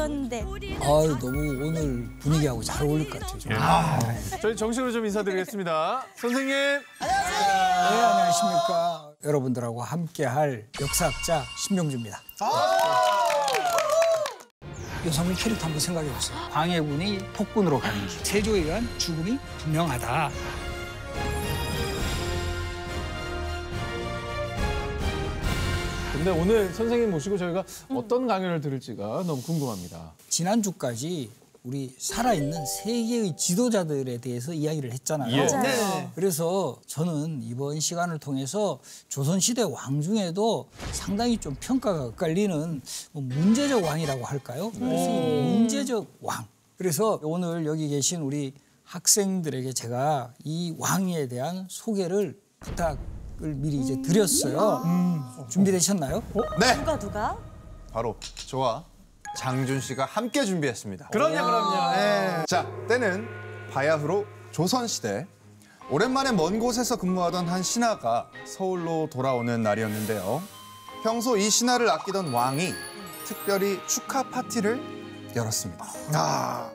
입었는데. 아유 너무 오늘 분위기하고 잘 어울릴 것 같아요. 정말. 저희 정식으로 좀 인사드리겠습니다. 선생님. 네, 안녕하십니까. 여러분들하고 함께할 역사학자 신명주입니다. 여성의 캐릭터 한번 생각해 보세요. 광해군이 폭군으로 가는 길. 세조에 의한 죽음이 분명하다. 근데 오늘 선생님 모시고 저희가 어떤 강연을 들을지가 너무 궁금합니다. 지난주까지 우리 살아있는 세계의 지도자들에 대해서 이야기를 했잖아요. 예. 맞아요. 그래서 저는 이번 시간을 통해서 조선시대 왕 중에도 상당히 좀 평가가 엇갈리는 뭐 문제적 왕이라고 할까요? 그래서 이 문제적 왕. 그래서 오늘 여기 계신 우리 학생들에게 제가 이 왕에 대한 소개를 부탁 을 미리 이제 드렸어요. 준비되셨나요? 네, 누가 누가? 바로 저와 장준 씨가 함께 준비했습니다. 그럼요, 그럼요. 예. 자, 때는 바야흐로 조선시대. 오랜만에 먼 곳에서 근무하던 한 신하가 서울로 돌아오는 날이었는데요. 평소 이 신하를 아끼던 왕이 특별히 축하 파티를 열었습니다. 아,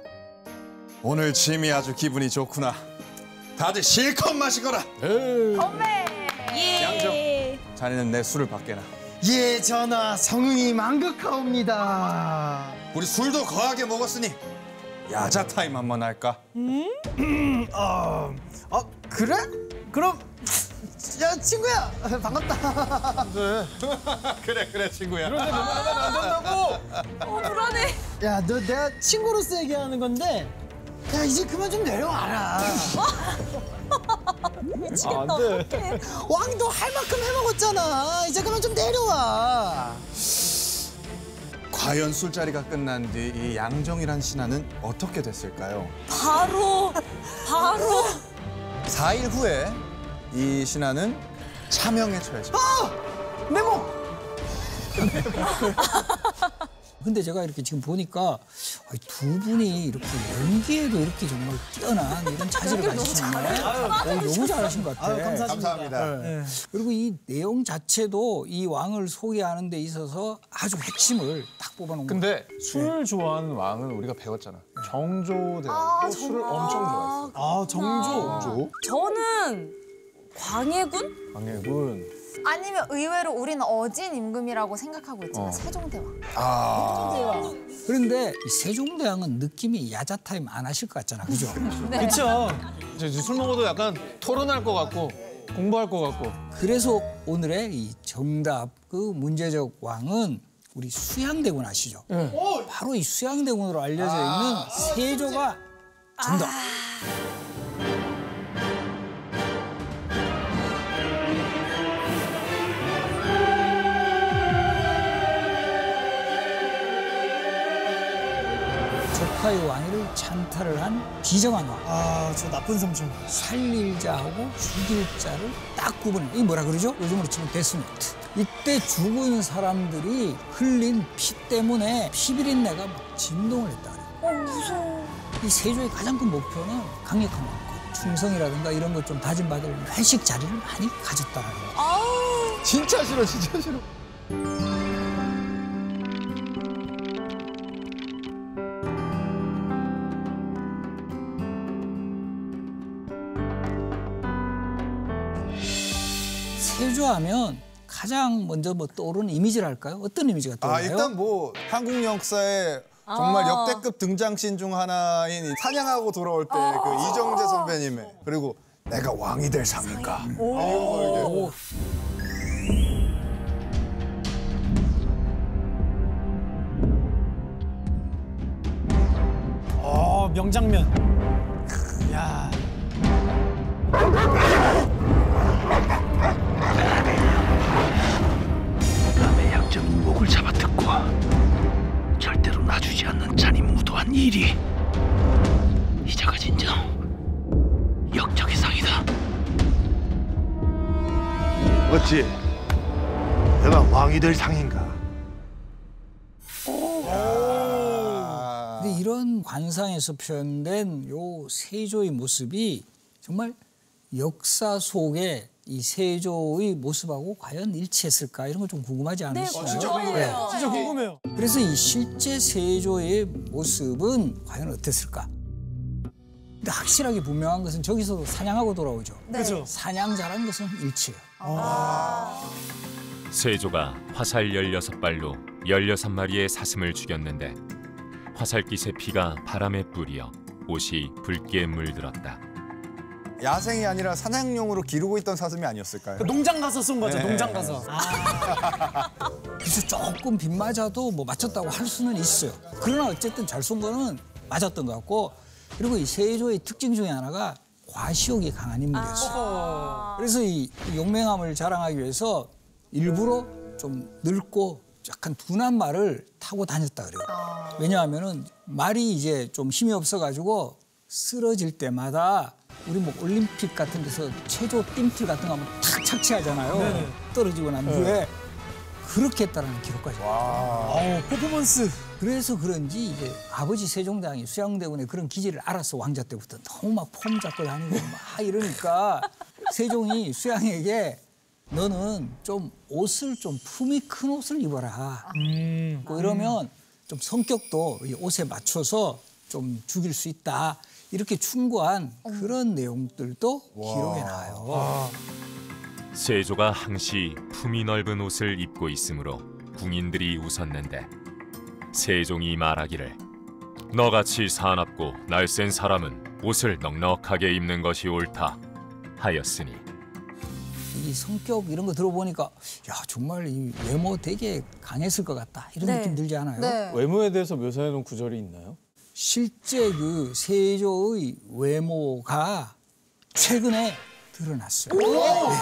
오늘 짐이 아주 기분이 좋구나. 다들 실컷 마시거라. 예. 자네는 내 술을 받게나. 예, 전하 성응이 만극하옵니다. 우리 술도 거하게 먹었으니 야자 타임 한번 할까? 어, 어 그래? 그럼 야 친구야 반갑다. 그래 그래 친구야. 어 불안해. 야 너 내가 친구로서 얘기하는 건데 야 이제 그만 좀 내려와라. 미치겠다. 안 돼. 어떡해. 왕도 할 만큼 해먹었잖아. 이제 그만 좀 내려와. 과연 술자리가 끝난 뒤 이 양정이란 신하는 어떻게 됐을까요? 바로 바로 4일 후에 이 신하는 차명에 처해져. 내 목. 근데 제가 이렇게 지금 보니까 두 분이 이렇게 연기에도 이렇게 정말 뛰어난 이런 자질을 가지셨네. 어, 너무 잘하신 것 같아. 아유, 감사합니다. 감사합니다. 네. 그리고 이 내용 자체도 이 왕을 소개하는 데 있어서 아주 핵심을 딱 뽑아놓은 거 근데 술 좋아하는 왕은 우리가 배웠잖아. 정조대왕도 아, 술을. 엄청 좋아했어. 아 정조. 정조? 저는 광해군? 광해군. 아니면 의외로 우리는 어진 임금이라고 생각하고 있잖아 어. 세종대왕 아, 그런데 이 세종대왕은 느낌이 야자 타임 안 하실 것 같잖아, 그죠? 그렇죠. 이제 술 먹어도 약간 토론할 것 같고 공부할 것 같고. 그래서 오늘의 이 정답 그 문제적 왕은 우리 수양대군 아시죠? 바로 이 수양대군으로 알려져 있는 세조가 정답. 조카의 왕위를 찬탈을 한 비정한 왕. 아 저 나쁜 삼촌. 살릴 자 하고 죽일 자를 딱 구분해. 이 뭐라 그러죠? 요즘으로 치면 데스노트. 이때 죽은 사람들이 흘린 피 때문에 피비린내가 막 진동을 했다 그래요. 어 무서워. 이 세조의 가장 큰 목표는 강력한 왕권, 충성이라든가 이런 것 좀 다짐받을 회식 자리를 많이 가졌다라는 거. 아우 진짜 싫어, 진짜 싫어. 세조하면 가장 먼저 뭐 떠오르는 이미지를 할까요? 어떤 이미지가 아 떠오르나요? 일단 뭐 한국 역사에 정말 아. 역대급 등장신 중 하나인 이 사냥하고 돌아올 때그 이정재 선배님의 그리고 내가 왕이 될 상인가 이러면서 이렇게 어 명장면. 야. 목을 잡아뜯고 절대로 놔주지 않는 잔인무도한 일이 이자가 진정 역적의 상이다. 어찌 내가 왕이 될 상인가? 근데 이런 관상에서 표현된 요 세조의 모습이 정말 역사 속에 이 세조의 모습하고 과연 일치했을까 이런 거좀 궁금하지 네, 않으시죠? 궁금해요. 진짜 궁금해요. 그래서 이 실제 세조의 모습은 과연 어땠을까? 근데 확실하게 분명한 것은 저기서 사냥하고 돌아오죠. 그렇죠. 사냥 잘한 것은 일치예요. 세조가 화살 16발로 16마리의 사슴을 죽였는데 화살깃의 피가 바람에 뿌리어 옷이 붉게 물들었다. 야생이 아니라 사냥용으로 기르고 있던 사슴이 아니었을까요? 그 농장 가서 쏜 거죠. 네. 농장 가서. 그래서 조금 빗 맞아도 뭐 맞췄다고 할 수는 있어요. 그러나 어쨌든 잘 쏜 거는 맞았던 것 같고 그리고 이 세조의 특징 중에 하나가 과시욕이 강한 인물이었어요. 그래서 이 용맹함을 자랑하기 위해서 일부러 좀 늙고 약간 둔한 말을 타고 다녔다 그래요. 왜냐하면은 말이 이제 좀 힘이 없어가지고 쓰러질 때마다 우리 뭐 올림픽 같은 데서 체조 띵틀 같은 거 하면 탁 착취하잖아요. 떨어지고 난 후에 그렇게 했다라는 기록까지. 어우, 퍼포먼스. 그래서 그런지 이제 아버지 세종대왕이 수양대군의 그런 기질을 알아서 왕자 때부터 너무 막 폼 잡고 다니고 막 이러니까 세종이 수양에게 너는 좀 옷을 좀 품이 큰 옷을 입어라. 뭐 이러면 좀 성격도 이 옷에 맞춰서 좀 죽일 수 있다. 이렇게 충고한 그런 내용들도 기록에 나와요. 세조가 항시 품이 넓은 옷을 입고 있으므로 궁인들이 웃었는데 세종이 말하기를 너같이 사납고 날쌘 사람은 옷을 넉넉하게 입는 것이 옳다 하였으니 이 성격 이런 거 들어보니까 야 정말 이 외모 되게 강했을 것 같다 이런 네. 느낌 들지 않아요? 네. 외모에 대해서 묘사해 놓은 구절이 있나요? 실제 그 세조의 외모가 최근에 드러났어요. 네.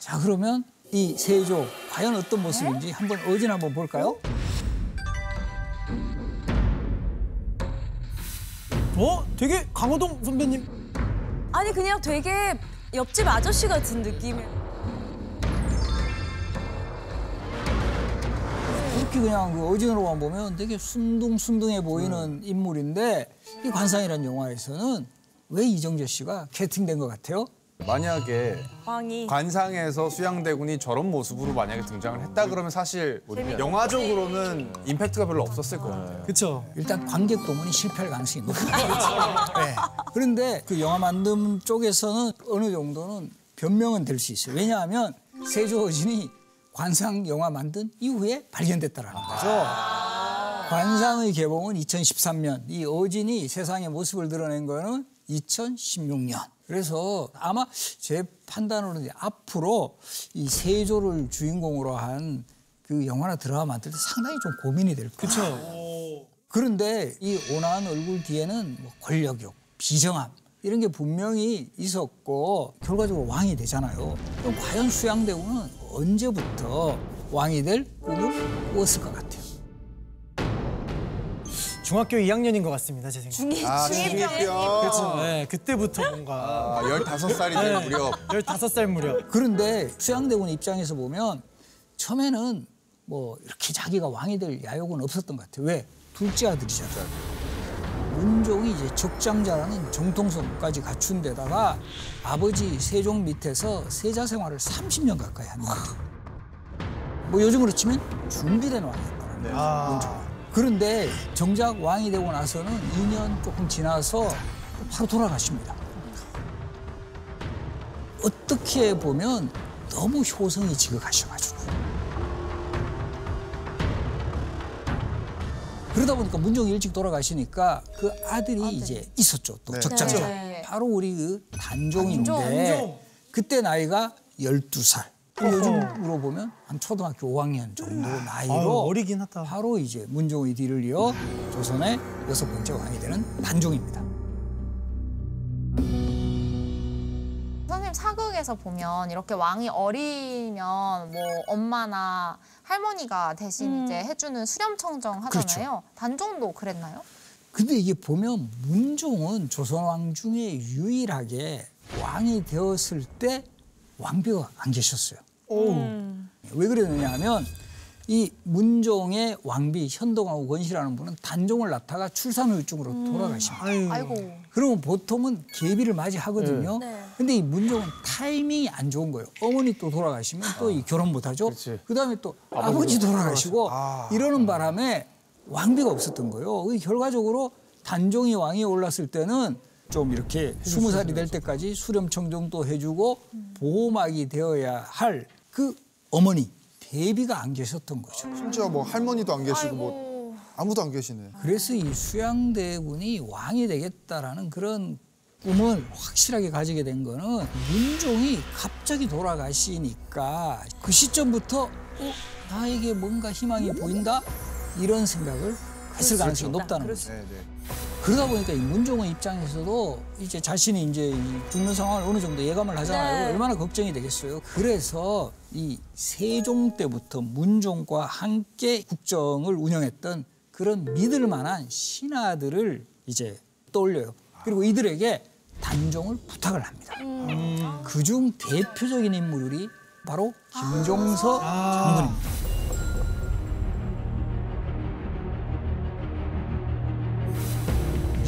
자 그러면 이 세조 과연 어떤 모습인지 한번 어진 한번 볼까요? 어? 되게 강호동 선배님. 아니 그냥 되게 옆집 아저씨 같은 느낌이. 그 렇게 그냥 그 어진으로만 보면 되게 순둥순둥해 보이는 인물인데 이 관상이라는 영화에서는 왜 이정재 씨가 캐스팅된 것 같아요? 만약에 왕이. 관상에서 수양대군이 저런 모습으로 만약에 등장을 했다 그러면 사실 영화적으로는 임팩트가 별로 없었을 것 같아요. 그쵸. 일단 관객 동원이 실패할 가능성이 높아요. 네. 그런데 그 영화 만듦 쪽에서는 어느 정도는 변명은 될 수 있어요. 왜냐하면 세조 어진이 관상 영화 만든 이후에 발견됐다라는 거죠. 관상의 개봉은 2013년, 이 어진이 세상의 모습을 드러낸 거는 2016년. 그래서 아마 제 판단으로는 앞으로 이 세조를 주인공으로 한 그 영화나 드라마 만들 때 상당히 좀 고민이 될 거예요. 그런데 이 온화한 얼굴 뒤에는 뭐 권력욕, 비정함 이런 게 분명히 있었고 결과적으로 왕이 되잖아요. 그럼 과연 수양대군은 언제부터 왕이 될 꿈을 꾸었을 것 같아요? 중학교 2학년인 것 같습니다, 제 생각에. 중이 아, 중이 중이병. 그쵸. 네, 그때부터 뭔가. 아, 15살이 된 무렵. 15살 무렵. 그런데 수양대군 입장에서 보면 처음에는 뭐 이렇게 자기가 왕이 될 야욕은 없었던 것 같아요. 왜? 둘째 아들이잖아요. 문종이 이제 적장자라는 정통성까지 갖춘 데다가 아버지 세종 밑에서 세자 생활을 30년 가까이 한 거예요. 뭐 요즘으로 치면 준비된 왕이었다는 거예요. 문종. 그런데 정작 왕이 되고 나서는 2년 조금 지나서 바로 돌아가십니다. 어떻게 보면 너무 효성이 지극하셔가지고 그러다 보니까 문종이 일찍 돌아가시니까 그 아들이 이제 있었죠 또 네. 적장자 네. 바로 우리 그 단종인데 단종. 그때 나이가 12살 요즘으로 보면 한 초등학교 5학년 정도 나이로 아유, 어리긴 하다. 바로 이제 문종의 뒤를 이어 조선의 여섯 번째 왕이 되는 단종입니다. 선생님 사극 에서 보면 이렇게 왕이 어리면 뭐 엄마나 할머니가 대신 이제 해주는 수렴청정 하잖아요. 단종도 그랬나요? 근데 이게 보면 문종은 조선 왕 중에 유일하게 왕이 되었을 때 왕비가 안 계셨어요. 왜 그러느냐 하면 이 문종의 왕비 현동하고 권씨라는 분은 단종을 낳다가 출산 후유증으로 돌아가십니다. 아유. 아이고. 그러면 보통은 계비를 맞이하거든요. 네. 근데 이 문종은 타이밍이 안 좋은 거예요. 어머니 또 돌아가시면 또이 결혼 못 하죠. 그다음에 또 아버지 돌아가시고 이러는 바람에 왕비가 없었던 거예요. 그 결과적으로 단종이 왕위에 올랐을 때는 좀 이렇게 스무 살이 될 때까지 수렴 청정도 해주고 보호막이 되어야 할 그 어머니 대비가 안 계셨던 거죠. 심지어 뭐 할머니도 안 계시고 뭐 아무도 안 계시네. 그래서 이 수양대군이 왕이 되겠다라는 그런 꿈을 확실하게 가지게 된 거는 문종이 갑자기 돌아가시니까 그 시점부터 어, 나에게 뭔가 희망이 보인다 이런 생각을 했을 가능성이 높다는 거죠. 네, 네. 그러다 보니까 이 문종의 입장에서도 이제 자신이 이제 이 죽는 상황을 어느 정도 예감을 하잖아요. 네. 얼마나 걱정이 되겠어요. 그래서 이 세종 때부터 문종과 함께 국정을 운영했던 그런 믿을 만한 신하들을 이제 떠올려요. 그리고 이들에게 단종을 부탁을 합니다. 그중 대표적인 인물이 바로 김종서 장군입니다.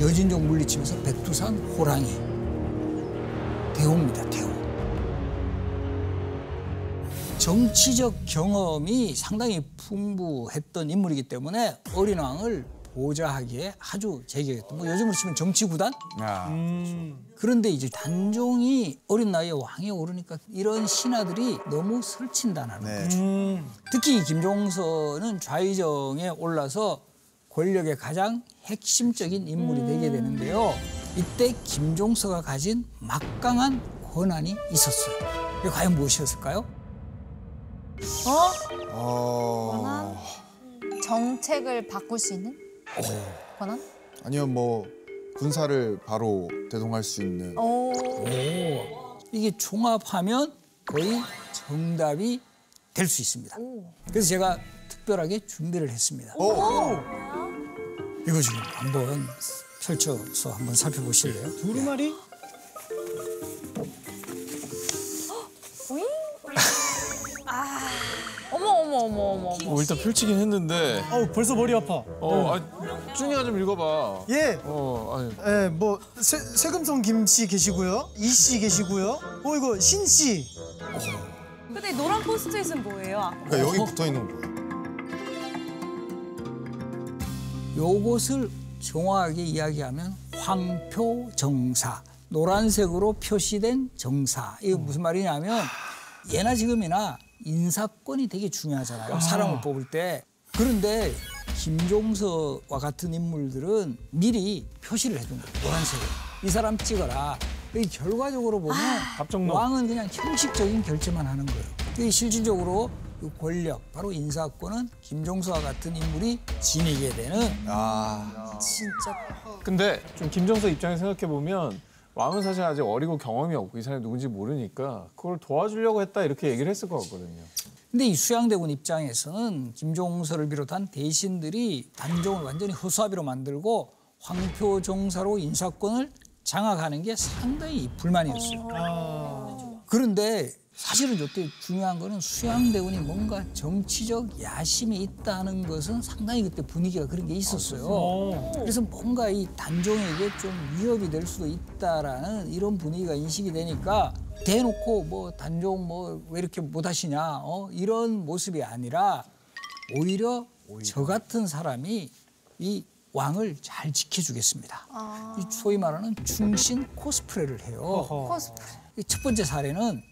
여진종 물리치면서 백두산 호랑이 대호입니다. 대호. 정치적 경험이 상당히 풍부했던 인물이기 때문에 어린 왕을 보좌하기에 아주 제격했던 뭐 요즘으로 치면 정치 구단 아, 그런데 이제 단종이 어린 나이에 왕에 오르니까 이런 신하들이 너무 설친다는 네. 거죠. 특히 김종서는 좌의정에 올라서 권력의 가장 핵심적인 인물이 되게 되는데요. 이때 김종서가 가진 막강한 권한이 있었어요. 그게 과연 무엇이었을까요? 어... 정책을 바꿀 수 있는 권한? 아니면 뭐 군사를 바로 대동할 수 있는. 오. 오, 이게 종합하면 거의 정답이 될 수 있습니다. 그래서 제가 특별하게 준비를 했습니다. 오! 이거 지금 한번 펼쳐서 한번 살펴보실래요? 두루마리? 어머 어머 어머 어머. 어, 일단 펼치긴 했는데. 어우 벌써 머리 아파. 어, 아, 준이가 좀 읽어봐. 예. 어, 아니. 예, 뭐 세, 세금성 김씨 계시고요, 이씨 계시고요. 어 이거 신 씨. 근데 이 노란 포스트잇은 뭐예요? 아, 그러니까 여기 붙어 있는 거예요. 요것을 정확하게 이야기하면 황표 정사 노란색으로 표시된 정사. 이게 무슨 말이냐면 예나 지금이나 인사권이 되게 중요하잖아요. 사람을 뽑을 때. 그런데 김종서와 같은 인물들은 미리 표시를 해둔 거예요 노란색으로. 이 사람 찍어라. 이 결과적으로 보면 답정너. 왕은 그냥 형식적인 결제만 하는 거예요. 이 실질적으로 이 권력 바로 인사권은 김종서와 같은 인물이 지니게 되는 아, 진짜. 근데 좀 김정서 입장에 생각해 보면 왕은 사실 아직 어리고 경험이 없고 이 사람이 누군지 모르니까 그걸 도와주려고 했다 이렇게 얘기를 했을 것 같거든요. 근데 이 수양대군 입장에서는 김종서를 비롯한 대신들이 단종을 완전히 허수아비로 만들고 황표 종사로 인사권을 장악하는 게 상당히 불만이었어요. 그런데 사실은 이때 중요한 거는 수양대군이 뭔가 정치적 야심이 있다는 것은 상당히 그때 분위기가 그런 게 있었어요. 그래서 뭔가 이 단종에게 좀 위협이 될 수도 있다라는 이런 분위기가 인식이 되니까 대놓고 뭐 단종 뭐 왜 이렇게 못 하시냐 어? 이런 모습이 아니라 오히려 저 같은 사람이 이 왕을 잘 지켜주겠습니다. 이 소위 말하는 충신 코스프레를 해요. 코스프레. 이첫 번째 사례는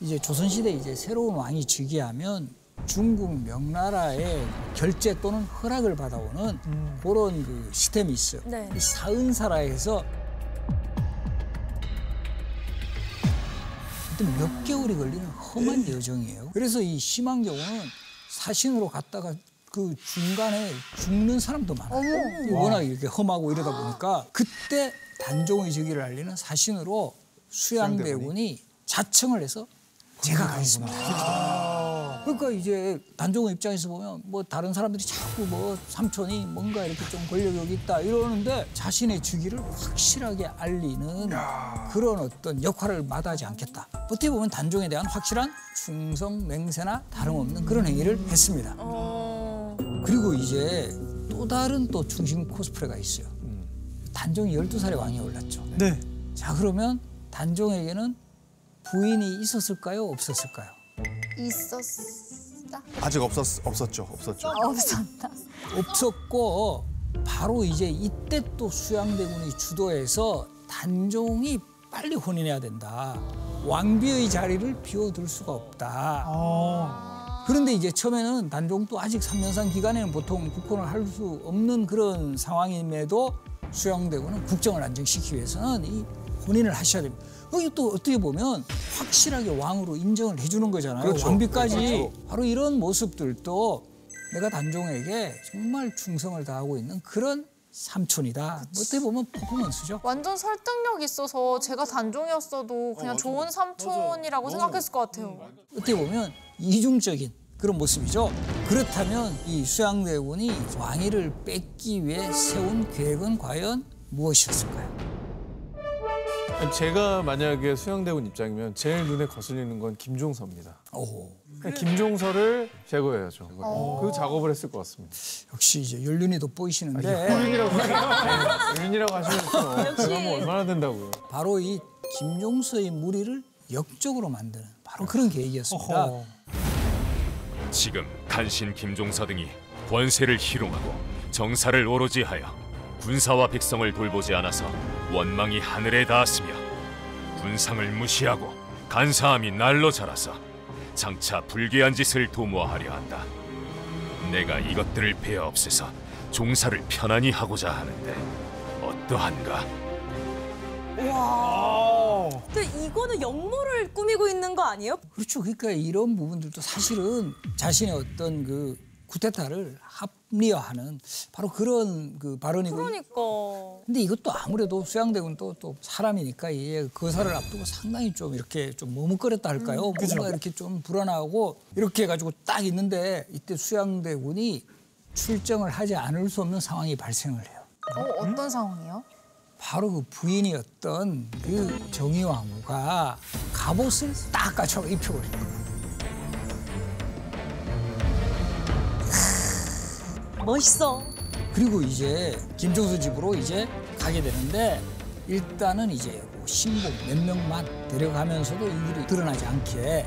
이제 조선시대 이제 새로운 왕이 즉위하면 중국 명나라의 결제 또는 허락을 받아오는 그런 그 시스템이 있어요. 네. 이 사은사라에서 하여튼 몇 개월이 걸리는 험한 여정이에요. 그래서 이 심한 경우는 사신으로 갔다가 그 중간에 죽는 사람도 많아요. 이 워낙 이렇게 험하고 이러다 보니까 그때 단종의 즉위를 알리는 사신으로 수양대군이 자청을 해서 제가 가겠습니다. 그러니까 이제 단종의 입장에서 보면 뭐 다른 사람들이 자꾸 뭐 삼촌이 뭔가 이렇게 좀 권력이 여기 있다 이러는데 자신의 주기를 확실하게 알리는 그런 어떤 역할을 마다하지 않겠다. 어떻게 보면 단종에 대한 확실한 충성 맹세나 다름없는 그런 행위를 했습니다. 그리고 이제 또 다른 또 중심 코스프레가 있어요. 단종이 12살에 왕이 올랐죠. 네. 자 그러면 단종에게는 부인이 있었을까요? 없었을까요? 있었다. 아직 없었 없었죠. 없었죠. 없었다. 없었고 바로 이제 이때 또 수양대군이 주도해서 단종이 빨리 혼인해야 된다. 왕비의 자리를 비워둘 수가 없다. 어. 그런데 이제 처음에는 단종도 아직 삼년산 기간에는 보통 국혼을 할 수 없는 그런 상황임에도 수양대군은 국정을 안정시키기 위해서는 이 혼인을 하셔야 됩니다. 여기 또 어떻게 보면 확실하게 왕으로 인정을 해주는 거잖아요. 그렇죠. 왕비까지 그렇죠. 바로 이런 모습들도 내가 단종에게 정말 충성을 다하고 있는 그런 삼촌이다. 어떻게 보면 퍼포먼스죠. 완전 설득력 있어서 제가 단종이었어도 그냥 좋은 삼촌이라고 생각했을 것 같아요. 어떻게 보면 이중적인 그런 모습이죠. 그렇다면 이 수양대군이 왕위를 뺏기 위해 세운 계획은 과연 무엇이었을까요? 제가 만약에 수양대군 입장이면 제일 눈에 거슬리는 건 김종서입니다. 오, 그러니까 김종서를 제거해야죠. 그 작업을 했을 것 같습니다. 역시 이제 연륜이 돋보이시는데 윤이라고 윤이라고 하시면 제가 뭐 얼마나 된다고요. 바로 이 김종서의 무리를 역적으로 만드는 바로 그런 계획이었습니다. 어허. 지금 간신 김종서 등이 권세를 희롱하고 정사를 오로지 하여 군사와 백성을 돌보지 않아서 원망이 하늘에 닿았으며 군상을 무시하고 간사함이 날로 자라서 장차 불쾌한 짓을 도모하려 한다. 내가 이것들을 베어 없애서 종사를 편안히 하고자 하는데 어떠한가? 근데 이거는 역모를 꾸미고 있는 거 아니에요? 그렇죠. 그러니까 이런 부분들도 사실은 자신의 어떤 그 쿠데타를 합 리화하는 바로 그런 그 발언이고. 그러니까. 근데 이것도 아무래도 수양대군 또, 또 사람이니까 이 거사를 앞두고 상당히 좀 이렇게 좀 머뭇거렸다 할까요? 뭔가 이렇게 좀 불안하고 이렇게 해가지고 딱 있는데 이때 수양대군이 출정을 하지 않을 수 없는 상황이 발생을 해요. 어, 어떤 상황이요? 바로 그 부인이었던 그 정의왕후가 갑옷을 딱 갖춰 입혀버린 거예요. 멋있어. 그리고 이제 김종수 집으로 이제 가게 되는데 일단은 이제 뭐 신복 몇 명만 데려가면서도 이들이 드러나지 않게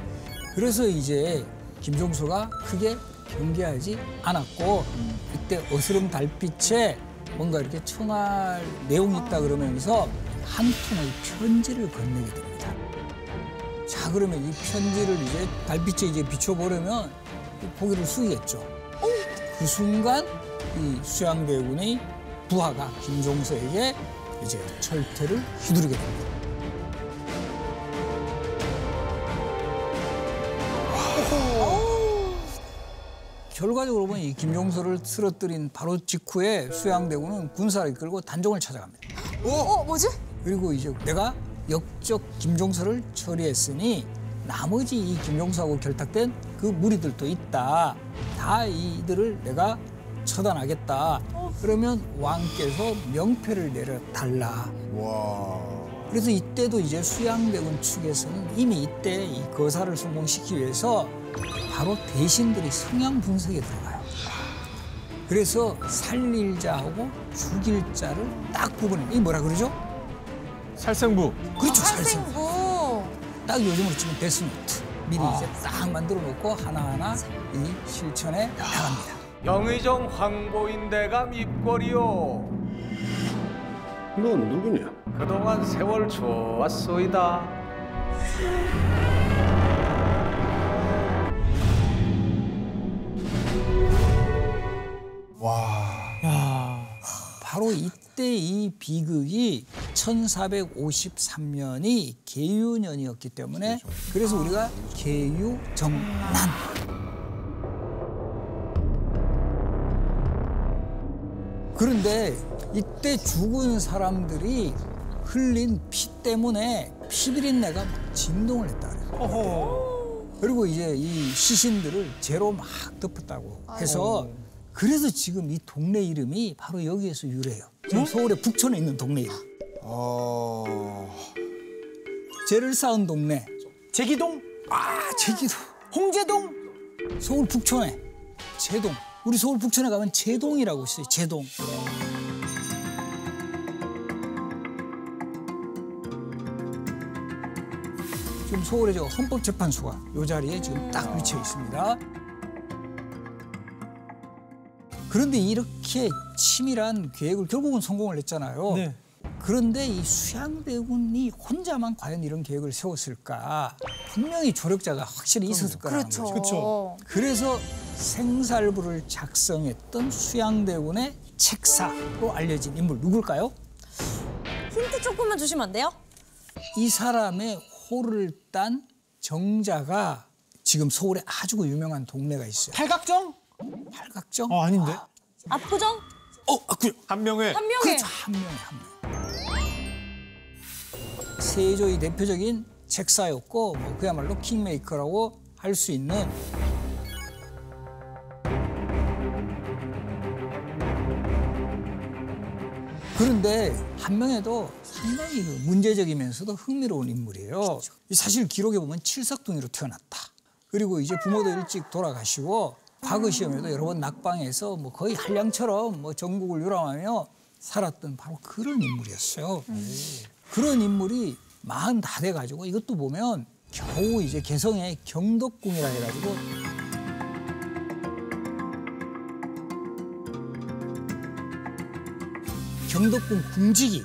그래서 이제 김종수가 크게 경계하지 않았고 이때 어스름 달빛에 뭔가 이렇게 청할 내용이 있다 그러면서 한 통의 편지를 건네게 됩니다. 자 그러면 이 편지를 이제 달빛에 이제 비춰보려면 고개를 숙이겠죠. 그 순간 이 수양대군의 부하가 김종서에게 이제 철퇴를 휘두르게 됩니다. 결과적으로 보면 이 김종서를 쓰러뜨린 바로 직후에 수양대군은 군사를 이끌고 단종을 찾아갑니다. 어, 뭐지? 그리고 이제 내가 역적 김종서를 처리했으니 나머지 이 김종서하고 결탁된 그 무리들도 있다. 다 이들을 내가 처단하겠다. 그러면 왕께서 명패를 내려달라. 와. 그래서 이때도 이제 수양대군 측에서는 이미 이때 이 거사를 성공시키기 위해서 바로 대신들이 성향 분석에 들어가요. 그래서 살릴 자하고 죽일 자를 딱 구분해. 이 뭐라 그러죠? 살생부. 그렇죠, 살생. 살생부. 딱 요즘으로 치면 데스노트. 미리 이제 딱 만들어 놓고 하나하나 이 실천에 나갑니다. 영의정 황보인대가 입거리요. 넌 누구냐? 그동안 세월 좋았소이다. 바로 이 때 이 비극이 1453년이 계유년이었기 때문에 그래서 우리가 계유정난 그런데 이때 죽은 사람들이 흘린 피 때문에 피비린내가 막 진동을 했다 그래요. 그리고 이제 이 시신들을 재로 막 덮었다고 해서 그래서 지금 이 동네 이름이 바로 여기에서 유래해요. 지금 서울의 북촌에 있는 동네 이름. 어... 재를 쌓은 동네. 제기동, 아, 제기도. 홍제동. 서울 북촌에 제동. 우리 서울 북촌에 가면 제동이라고 있어요. 제동. 지금 서울의 저 헌법재판소가 이 자리에 지금 딱 위치해 있습니다. 그런데 이렇게 치밀한 계획을 결국은 성공을 했잖아요. 네. 그런데 이 수양대군이 혼자만 과연 이런 계획을 세웠을까? 분명히 조력자가 확실히 있었을 거라는 그렇죠. 거죠. 그쵸. 그래서 생살부를 작성했던 수양대군의 책사로 알려진 인물 누굴까요? 힌트 조금만 주시면 안 돼요? 이 사람의 호를 딴 정자가 지금 서울에 아주 유명한 동네가 있어요. 팔각정? 팔각정? 어 아닌데. 압구정? 어, 아, 그, 한 명의 한 명에. 그렇죠. 한 명에 한 명. 세조의 대표적인 책사였고 뭐 그야말로 킹메이커라고 할 수 있는 그런데 한 명에도 상당히 그 문제적이면서도 흥미로운 인물이에요. 이 사실 기록에 보면 칠삭둥이로 태어났다. 그리고 이제 부모도 일찍 돌아가시고 과거 시험에도 여러 번 낙방해서 뭐 거의 한량처럼 뭐 전국을 유람하며 살았던 바로 그런 인물이었어요. 그런 인물이 마흔 다 돼가지고 이것도 보면 겨우 이제 개성의 경덕궁이라 해가지고 경덕궁 궁지기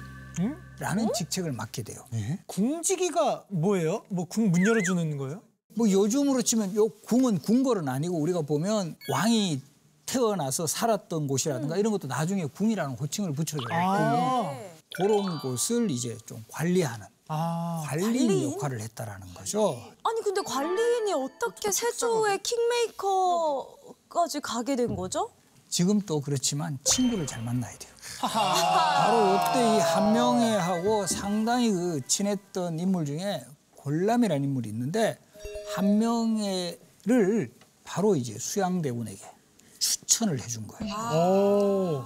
라는 직책을 맡게 돼요. 궁지기가 뭐예요? 뭐 궁 문 열어주는 거예요? 뭐 요즘으로 치면 요 궁은 궁궐은 아니고 우리가 보면 왕이 태어나서 살았던 곳이라든가 이런 것도 나중에 궁이라는 호칭을 붙여줘요. 아. 그런 곳을 이제 좀 관리하는 아. 관리인 관리인? 역할을 했다라는 거죠. 아니 근데 관리인이 어떻게 세조의 킹메이커까지 가게 된 거죠? 지금 또 그렇지만 친구를 잘 만나야 돼요. 바로 이때 이 한명회하고 상당히 그 친했던 인물 중에 골람이라는 인물이 있는데 한명회를 바로 이제 수양대군에게 추천을 해준 거예요. 오.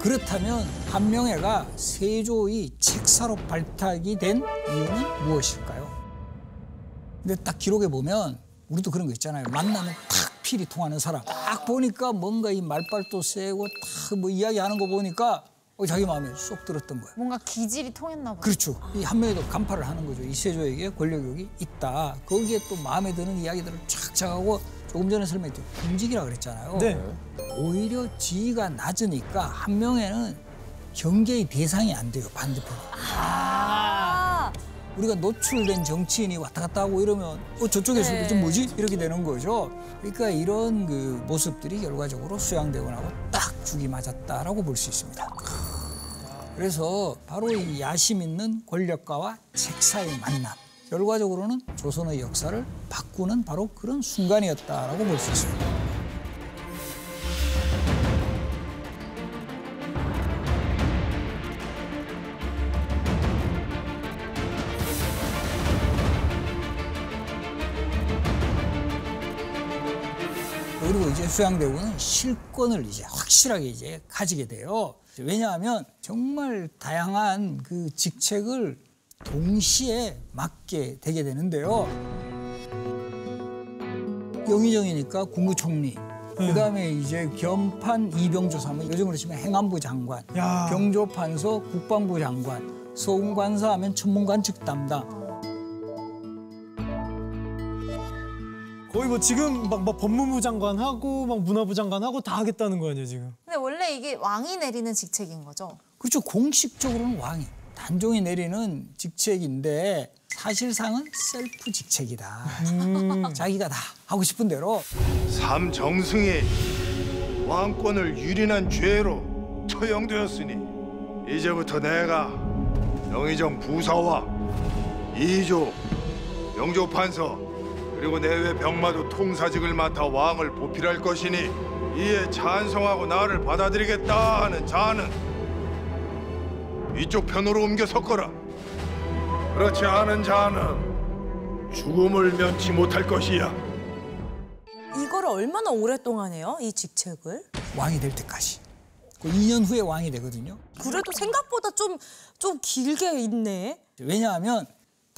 그렇다면 한명회가 세조의 책사로 발탁이 된 이유는 무엇일까요? 근데 딱 기록에 보면 우리도 그런 거 있잖아요. 만나면 탁 필이 통하는 사람. 딱 보니까 뭔가 이 말발도 세고 딱 뭐 이야기하는 거 보니까 어, 자기 마음에 쏙 들었던 거예요. 뭔가 기질이 통했나 봐요. 그렇죠. 이 한명회도 간파를 하는 거죠. 이 세조에게 권력욕이 있다. 거기에 또 마음에 드는 이야기들을 쫙쫙 하고 조금 전에 설명했던 군직이라 그랬잖아요. 네. 오히려 지위가 낮으니까 한명회는 경계의 대상이 안 돼요. 반대편. 아, 우리가 노출된 정치인이 왔다 갔다 하고 이러면 어 저쪽에서 네. 좀 뭐지 이렇게 되는 거죠. 그러니까 이런 그 모습들이 결과적으로 수양대군하고 딱 죽이 맞았다라고 볼 수 있습니다. 그래서 바로 이 야심 있는 권력가와 책사의 만남. 결과적으로는 조선의 역사를 바꾸는 바로 그런 순간이었다라고 볼 수 있습니다. 그리고 이제 수양대군은 실권을 이제 확실하게 이제 가지게 돼요. 왜냐하면 정말 다양한 그 직책을 동시에 맡게 되게 되는데요. 영의정이니까 국무총리. 그 다음에 이제 겸판 이병조사무 요즘으로 치면 행안부 장관, 야. 병조판서 국방부 장관, 서훈관사 하면 천문관측 담당. 거의 뭐 지금 막, 막 법무부 장관 하고 막 문화부 장관 하고 다 하겠다는 거 아니에요 지금? 근데 원래 이게 왕이 내리는 직책인 거죠? 그렇죠. 공식적으로는 왕이 단종이 내리는 직책인데 사실상은 셀프 직책이다. 자기가 다 하고 싶은 대로 삼정승이 왕권을 유린한 죄로 처형되었으니 이제부터 내가 영의정 부사와 이조 영조 판서 그리고 내외 병마도 통사직을 맡아 왕을 보필할 것이니 이에 찬성하고 나를 받아들이겠다 하는 자는 이쪽 편으로 옮겨 섰거라 그렇지 않은 자는 죽음을 면치 못할 것이야 이거를 얼마나 오랫동안 해요? 이 직책을? 왕이 될 때까지. 그 2년 후에 왕이 되거든요. 그래도 생각보다 좀, 좀 길게 있네. 왜냐하면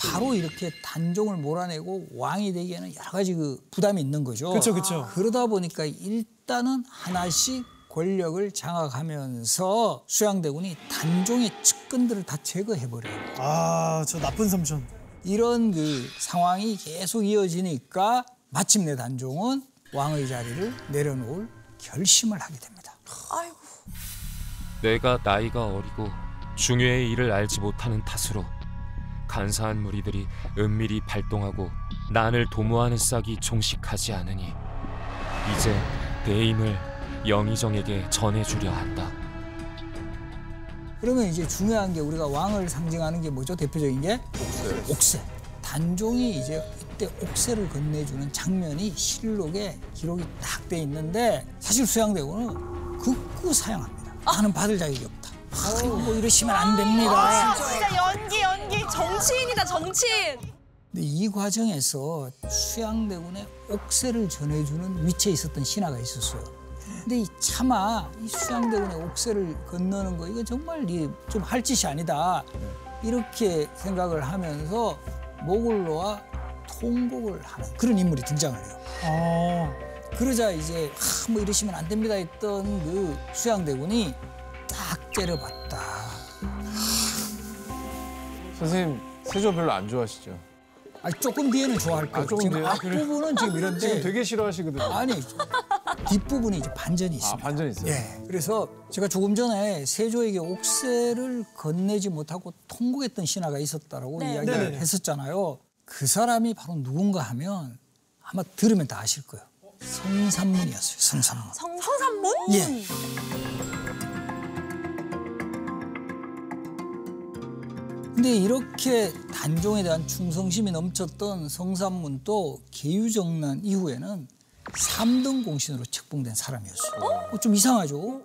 바로 이렇게 단종을 몰아내고 왕이 되기에는 여러 가지 그 부담이 있는 거죠. 그쵸, 그쵸. 그러다 보니까 일단은 하나씩 권력을 장악하면서 수양대군이 단종의 측근들을 다 제거해 버려요. 아, 저 나쁜 삼촌. 이런 그 상황이 계속 이어지니까 마침내 단종은 왕의 자리를 내려놓을 결심을 하게 됩니다. 아이고. 내가 나이가 어리고 중요의 일을 알지 못하는 탓으로 간사한 무리들이 은밀히 발동하고 난을 도모하는 싹이 종식하지 않으니 이제 대임을 영의정에게 전해주려 한다. 그러면 이제 중요한 게 우리가 왕을 상징하는 게 뭐죠? 대표적인 게 옥새. 옥새. 단종이 이제 이때 옥새를 건네주는 장면이 실록에 기록이 딱 돼 있는데 사실 수양대군은 극구 사양합니다. 나는 받을 자격이 없다. 아, 뭐 이러시면 안 됩니다. 진짜 연기, 연기. 정치인이다, 정치인. 근데 이 과정에서 수양대군의 옥새를 전해주는 위치에 있었던 신하가 있었어요. 근데 이 차마 이 수양대군의 옥새를 건너는 거 이거 정말 좀 할 짓이 아니다. 이렇게 생각을 하면서 모골로와 통곡을 하는 그런 인물이 등장을 해요. 어. 그러자 이제 하, 뭐 이러시면 안 됩니다 했던 그 수양대군이 딱 째려봤다. 선생님 세조 별로 안 좋아하시죠? 아 조금 뒤에는 좋아할 거예요. 아, 조금 지금 뒤에요? 앞부분은 지금 이런데 지금 되게 싫어하시거든요. 아니 뒷부분이 이제 반전이 아, 있습니다. 반전 있어요. 예. 그래서 제가 조금 전에 세조에게 옥새를 건네지 못하고 통곡했던 신하가 있었다라고 네. 이야기를 네네네. 했었잖아요. 그 사람이 바로 누군가 하면 아마 들으면 다 아실 거예요. 성삼문이었어요. 성삼문. 성, 성산문? 예. 근데 이렇게 단종에 대한 충성심이 넘쳤던 성삼문도 계유정난 이후에는 삼등 공신으로 책봉된 사람이었어요. 어, 좀 이상하죠?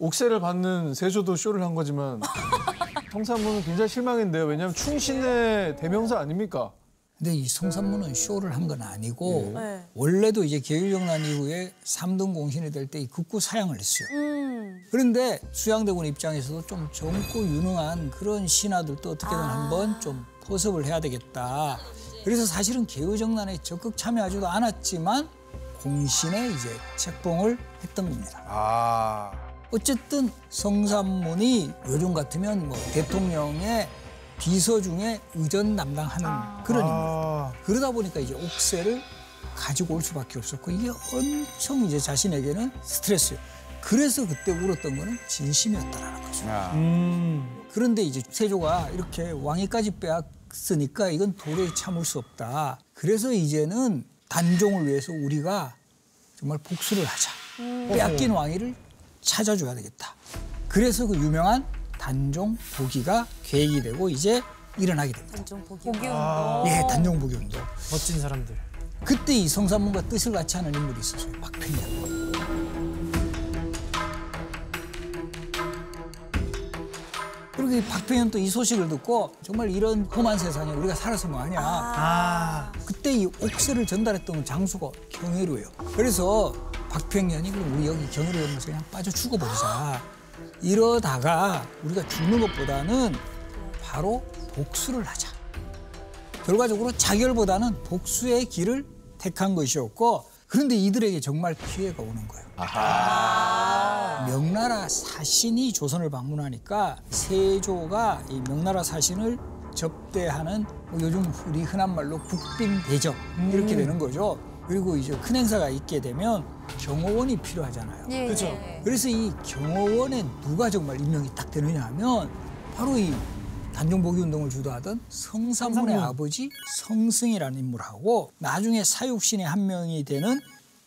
옥새를 받는 세조도 쇼를 한 거지만 성산문은 굉장히 실망인데요. 왜냐하면 충신의 대명사 아닙니까? 근데 이 성삼문은 쇼를 한 건 아니고 네. 원래도 이제 계유정난 이후에 삼등 공신이 될 때 이 극구 사양을 했어요. 음. 그런데 수양대군 입장에서도 좀 젊고 유능한 그런 신하들도 어떻게든 한번 좀 포섭을 해야 되겠다. 그래서 사실은 개의정난에 적극 참여하지도 않았지만 공신에 이제 책봉을 했던 겁니다. 아. 어쨌든 성삼문이 요즘 같으면 뭐 대통령의 비서 중에 의전 담당하는 그런 인물. 아. 그러다 보니까 이제 옥새를 가지고 올 수밖에 없었고 이게 엄청 이제 자신에게는 스트레스예요. 그래서 그때 울었던 거는 진심이었다라는 거죠. 음. 그런데 이제 세조가 이렇게 왕위까지 빼앗으니까 이건 도저히 참을 수 없다. 그래서 이제는 단종을 위해서 우리가 정말 복수를 하자. 빼앗긴 왕위를 찾아줘야 되겠다. 그래서 그 유명한 단종 복위가 계획이 되고 이제 일어나게 됩니다. 단종 보기. 보기 운동. 예, 단종 복위 운동. 멋진 사람들. 그때 이 성삼문과 뜻을 같이 하는 인물이 있었어요. 박평년. 그리고 이 박평현 또 이 소식을 듣고 정말 이런 험한 세상에 우리가 살아서 뭐하냐. 아. 그때 이 옥새를 전달했던 장수가 경혜루예요. 그래서 박평현이 그럼 우리 여기 경혜루 연못에 그냥 빠져 죽어버리자. 이러다가 우리가 죽는 것보다는 바로 복수를 하자. 결과적으로 자결보다는 복수의 길을 택한 것이었고 그런데 이들에게 정말 피해가 오는 거예요. 명나라 사신이 조선을 방문하니까 세조가 이 명나라 사신을 접대하는 뭐 요즘 우리 흔한 말로 국빈 대접 이렇게 되는 거죠. 그리고 이제 큰 행사가 있게 되면 경호원이 필요하잖아요. 예. 그죠. 그래서 이 경호원에 누가 정말 임명이 딱 되느냐 하면 바로 이 단종복위 운동을 주도하던 성삼문의 성삼문. 아버지 성승이라는 인물하고 나중에 사육신의 한 명이 되는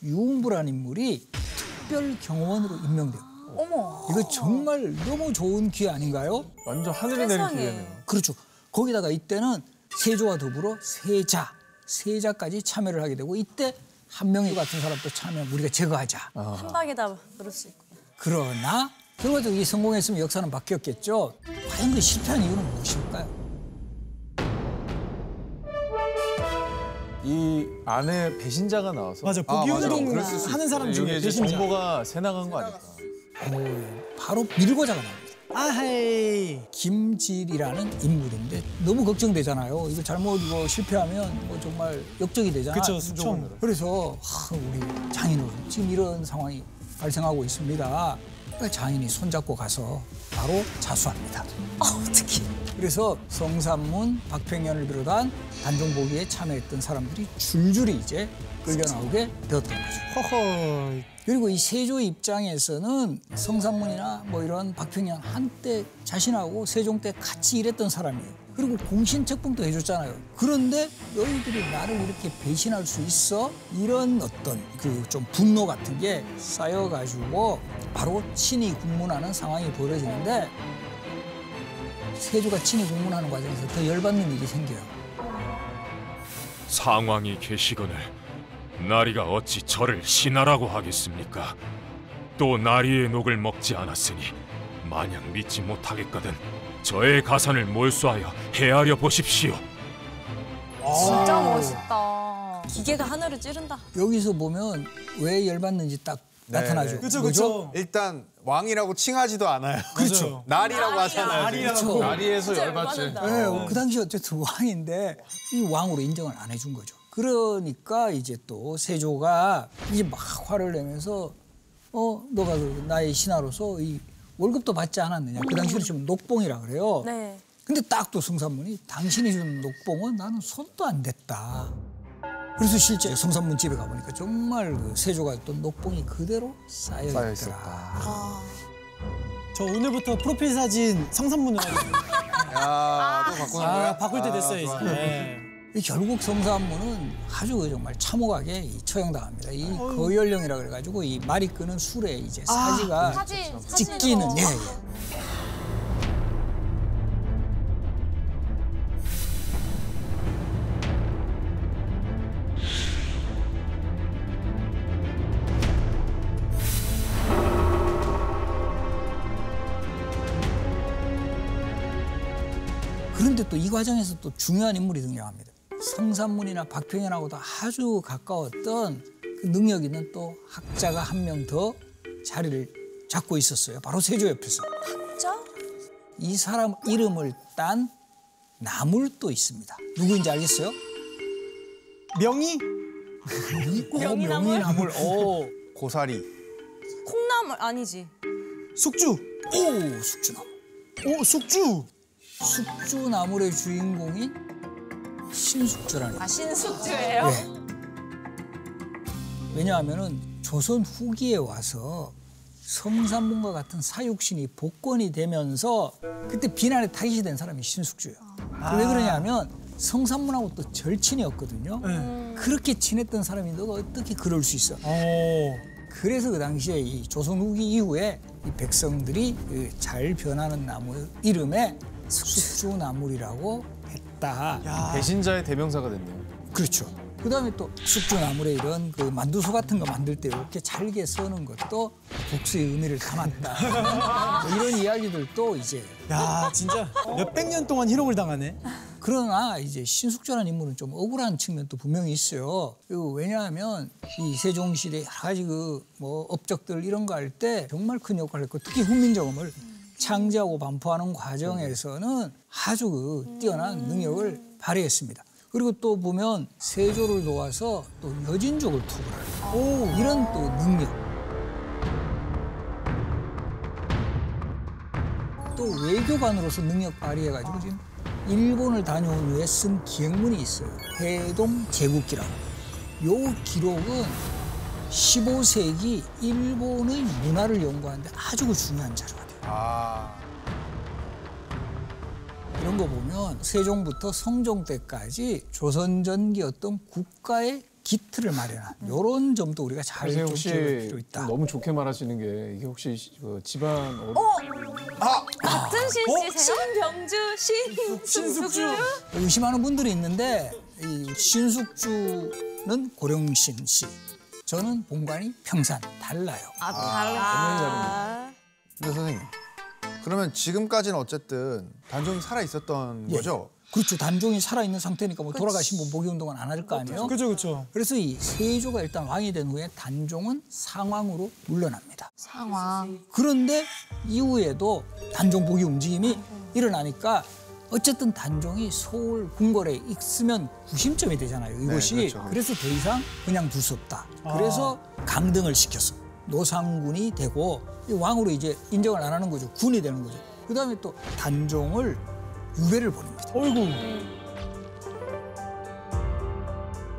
유흥부라는 인물이 특별 경호원으로 임명돼요. 어머. 이거 정말 너무 좋은 기회 아닌가요? 완전 하늘이 내린. 기회네요. 그렇죠. 거기다가 이때는 세조와 더불어 세자, 세자까지 참여를 하게 되고 이때 한 명이 같은 사람도 참여 우리가 제거하자. 한 방에 다 그럴 수 있고. 그러나 결과적으로 이 성공했으면 역사는 바뀌었겠죠. 과연 그 실패한 이유는 무엇일까요? 이 안에 배신자가 나와서 맞아 아, 보기 맞아. 운동. 하는 사람 중에 배신자. 정보가 새 나간 거 아닐까. 어, 바로 밀고자가 나옵니다. 아헤이. 김질이라는 인물인데 너무 걱정되잖아요. 이거 잘못 이거 실패하면 뭐 정말 역적이 되잖아요. 그쵸 수청. 그래서 하, 우리 장인은 지금 이런 상황이 발생하고 있습니다. 장인이 손잡고 가서 바로 자수합니다. 아, 어떻게? 그래서 성삼문, 박평년을 비롯한 단종보기에 참여했던 사람들이 줄줄이 이제 끌려 나오게 되었던 거죠. 허허. 그리고 이 세조 입장에서는 성삼문이나 뭐 이런 박평년 한때 자신하고 세종 때 같이 일했던 사람이에요. 그리고 공신 책봉도 해줬잖아요. 그런데 너희들이 나를 이렇게 배신할 수 있어? 이런 어떤 그 좀 분노 같은 게 쌓여가지고 바로 친히 국문하는 상황이 벌어지는데 세조가 친히 국문하는 과정에서 더 열받는 일이 생겨요. 상왕이 계시거늘 나리가 어찌 저를 신하라고 하겠습니까? 또 나리의 녹을 먹지 않았으니 마냥 믿지 못하겠거든 저의 가산을 몰수하여 헤아려 보십시오. 진짜 멋있다. 기계가 하늘을 찌른다. 여기서 보면 왜 열받는지 딱 나타나죠. 그쵸 그죠? 그쵸. 일단 왕이라고 칭하지도 않아요. 그렇죠. 날이라고 하잖아요. 날이라고. 나리에서 진짜 열받지. 네, 그 당시 어쨌든 왕인데 이 왕으로 인정을 안 해준 거죠. 그러니까 이제 또 세조가 이제 막 화를 내면서 어 너가 그 나의 신하로서 이 월급도 받지 않았느냐. 그 당시로 지금 녹봉이라 그래요. 네. 근데 딱또 성삼문이 당신이 준 녹봉은 나는 손도 안 댔다. 그래서 실제 성삼문 집에 가보니까 정말 그 세조가 줬던 녹봉이 그대로 쌓여 쌓여 있더라. 있었다. 저 오늘부터 프로필 사진 성산문으로 야, 또 바꾸는 거야? 아, 바꿀 때 아, 됐어요 이제. 좋아. 네. 이 결국 성삼문은 아주 그 정말 참혹하게 이 처형당합니다. 이 거연령이라 그래가지고 이 말이 끄는 술에 이제 사지가 사진, 찢기는 사진으로. 예, 예. 그런데 또 이 과정에서 또 중요한 인물이 등장합니다. 성삼문이나 박평현하고도 아주 가까웠던 그 능력 있는 또 학자가 한 명 더 자리를 잡고 있었어요. 바로 세조 옆에서. 진짜? 이 사람 이름을 딴 나물도 있습니다. 누구인지 알겠어요? 명의? 어, 명이나물? 명이나물. 오, 고사리. 콩나물 아니지. 숙주. 오, 숙주나물. 오 숙주. 숙주나물의 주인공인 신숙주라는 아, 신숙주예요? 네. 왜냐하면은 조선 후기에 와서 성삼문과 같은 사육신이 복권이 되면서 그때 비난에 타깃이 된 사람이 신숙주예요. 왜 그러냐면 성삼문하고 또 절친이었거든요. 그렇게 친했던 사람이 너가 어떻게 그럴 수 있어? 오. 그래서 그 당시에 이 조선 후기 이후에 이 백성들이 그 잘 변하는 나무 이름에 숙주나물이라고 했다. 배신자의 대명사가 됐네요. 그렇죠. 그다음에 또 숙주나물에 이런 그 만두소 같은 거 만들 때 이렇게 잘게 써는 것도 복수의 의미를 담았다. 뭐 이런 이야기들도 이제 야 진짜 몇백 년 동안 희롱을 당하네. 그러나 이제 신숙주라는 인물은 좀 억울한 측면도 분명히 있어요. 그리고 왜냐하면 이 세종시대 여러 가지 그 뭐 업적들 이런 거 할 때 정말 큰 역할을 했고 특히 훈민정음을 창제하고 반포하는 과정에서는 아주 그 뛰어난 능력을 발휘했습니다. 그리고 또 보면 세조를 도와서 또 여진족을 투구를 오 이런 또 능력 또 외교관으로서 능력 발휘해가지고 지금 일본을 다녀온 후에 쓴 기행문이 있어요. 해동 제국기라고. 요 기록은 15세기 일본의 문화를 연구하는데 아주 그 중요한 돼요. 아, 이런 거 보면 세종부터 성종 때까지 조선 전기 어떤 국가의 기틀을 마련한 이런 점도 우리가 잘 선생님 좀 혹시 기억할 필요 있다. 좀 너무 좋게 말하시는 게 이게 혹시 그 집안 어... 같은 신씨세요? 신병주, 신숙주. 의심하는 분들이 있는데 이 신숙주는 고령신 씨, 저는 본관이 평산 달라요. 아, 달라. 근데 선생님. 그러면 지금까지는 어쨌든 단종이 살아 있었던 예. 거죠? 그렇죠. 단종이 살아있는 상태니까 뭐 돌아가신 분 목이 운동은 안 할 거 아니에요? 그죠 그죠. 그래서 이 세조가 일단 왕이 된 후에 단종은 상왕으로 물러납니다. 상황. 그런데 이후에도 단종 복위 움직임이 일어나니까 어쨌든 단종이 서울 궁궐에 있으면 구심점이 되잖아요. 이곳이 네, 그렇죠. 그래서 더 이상 그냥 둘 수 없다. 그래서 강등을 시켰어. 노상군이 되고 이 왕으로 이제 인정을 안 하는 거죠. 군이 되는 거죠. 그다음에 또 단종을 유배를 보냅니다. 어이구.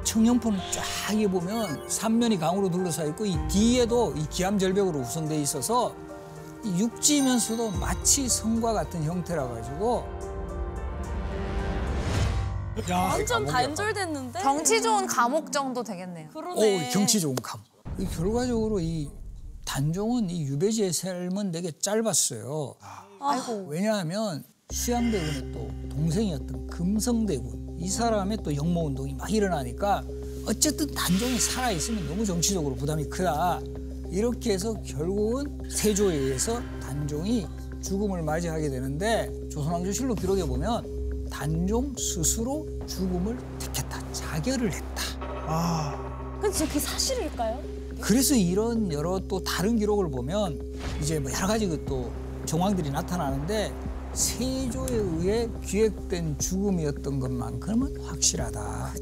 청년포는 쫙 해보면 삼면이 강으로 둘러싸여 있고 이 뒤에도 이 기암 절벽으로 구성돼 있어서 이 육지면서도 마치 성과 같은 형태라 가지고 야 완전 단절됐는데? 경치 좋은 감옥 정도 되겠네요. 그러네. 오 경치 좋은 감. 이 결과적으로 이 단종은 이 유배지의 삶은 되게 짧았어요. 아이고. 왜냐하면 수양대군의 또 동생이었던 금성대군 이 사람의 또 영모 운동이 막 일어나니까 어쨌든 단종이 살아 있으면 너무 정치적으로 부담이 크다 이렇게 해서 결국은 세조에 의해서 단종이 죽음을 맞이하게 되는데 조선왕조실록 기록에 보면 단종 스스로 죽음을 택했다 자결을 했다. 아. 근데 그게 사실일까요? 그래서 이런 여러 또 다른 기록을 보면 이제 뭐 여러 가지 그또 정황들이 나타나는데 세조에 의해 기획된 죽음이었던 것만큼은 확실하다.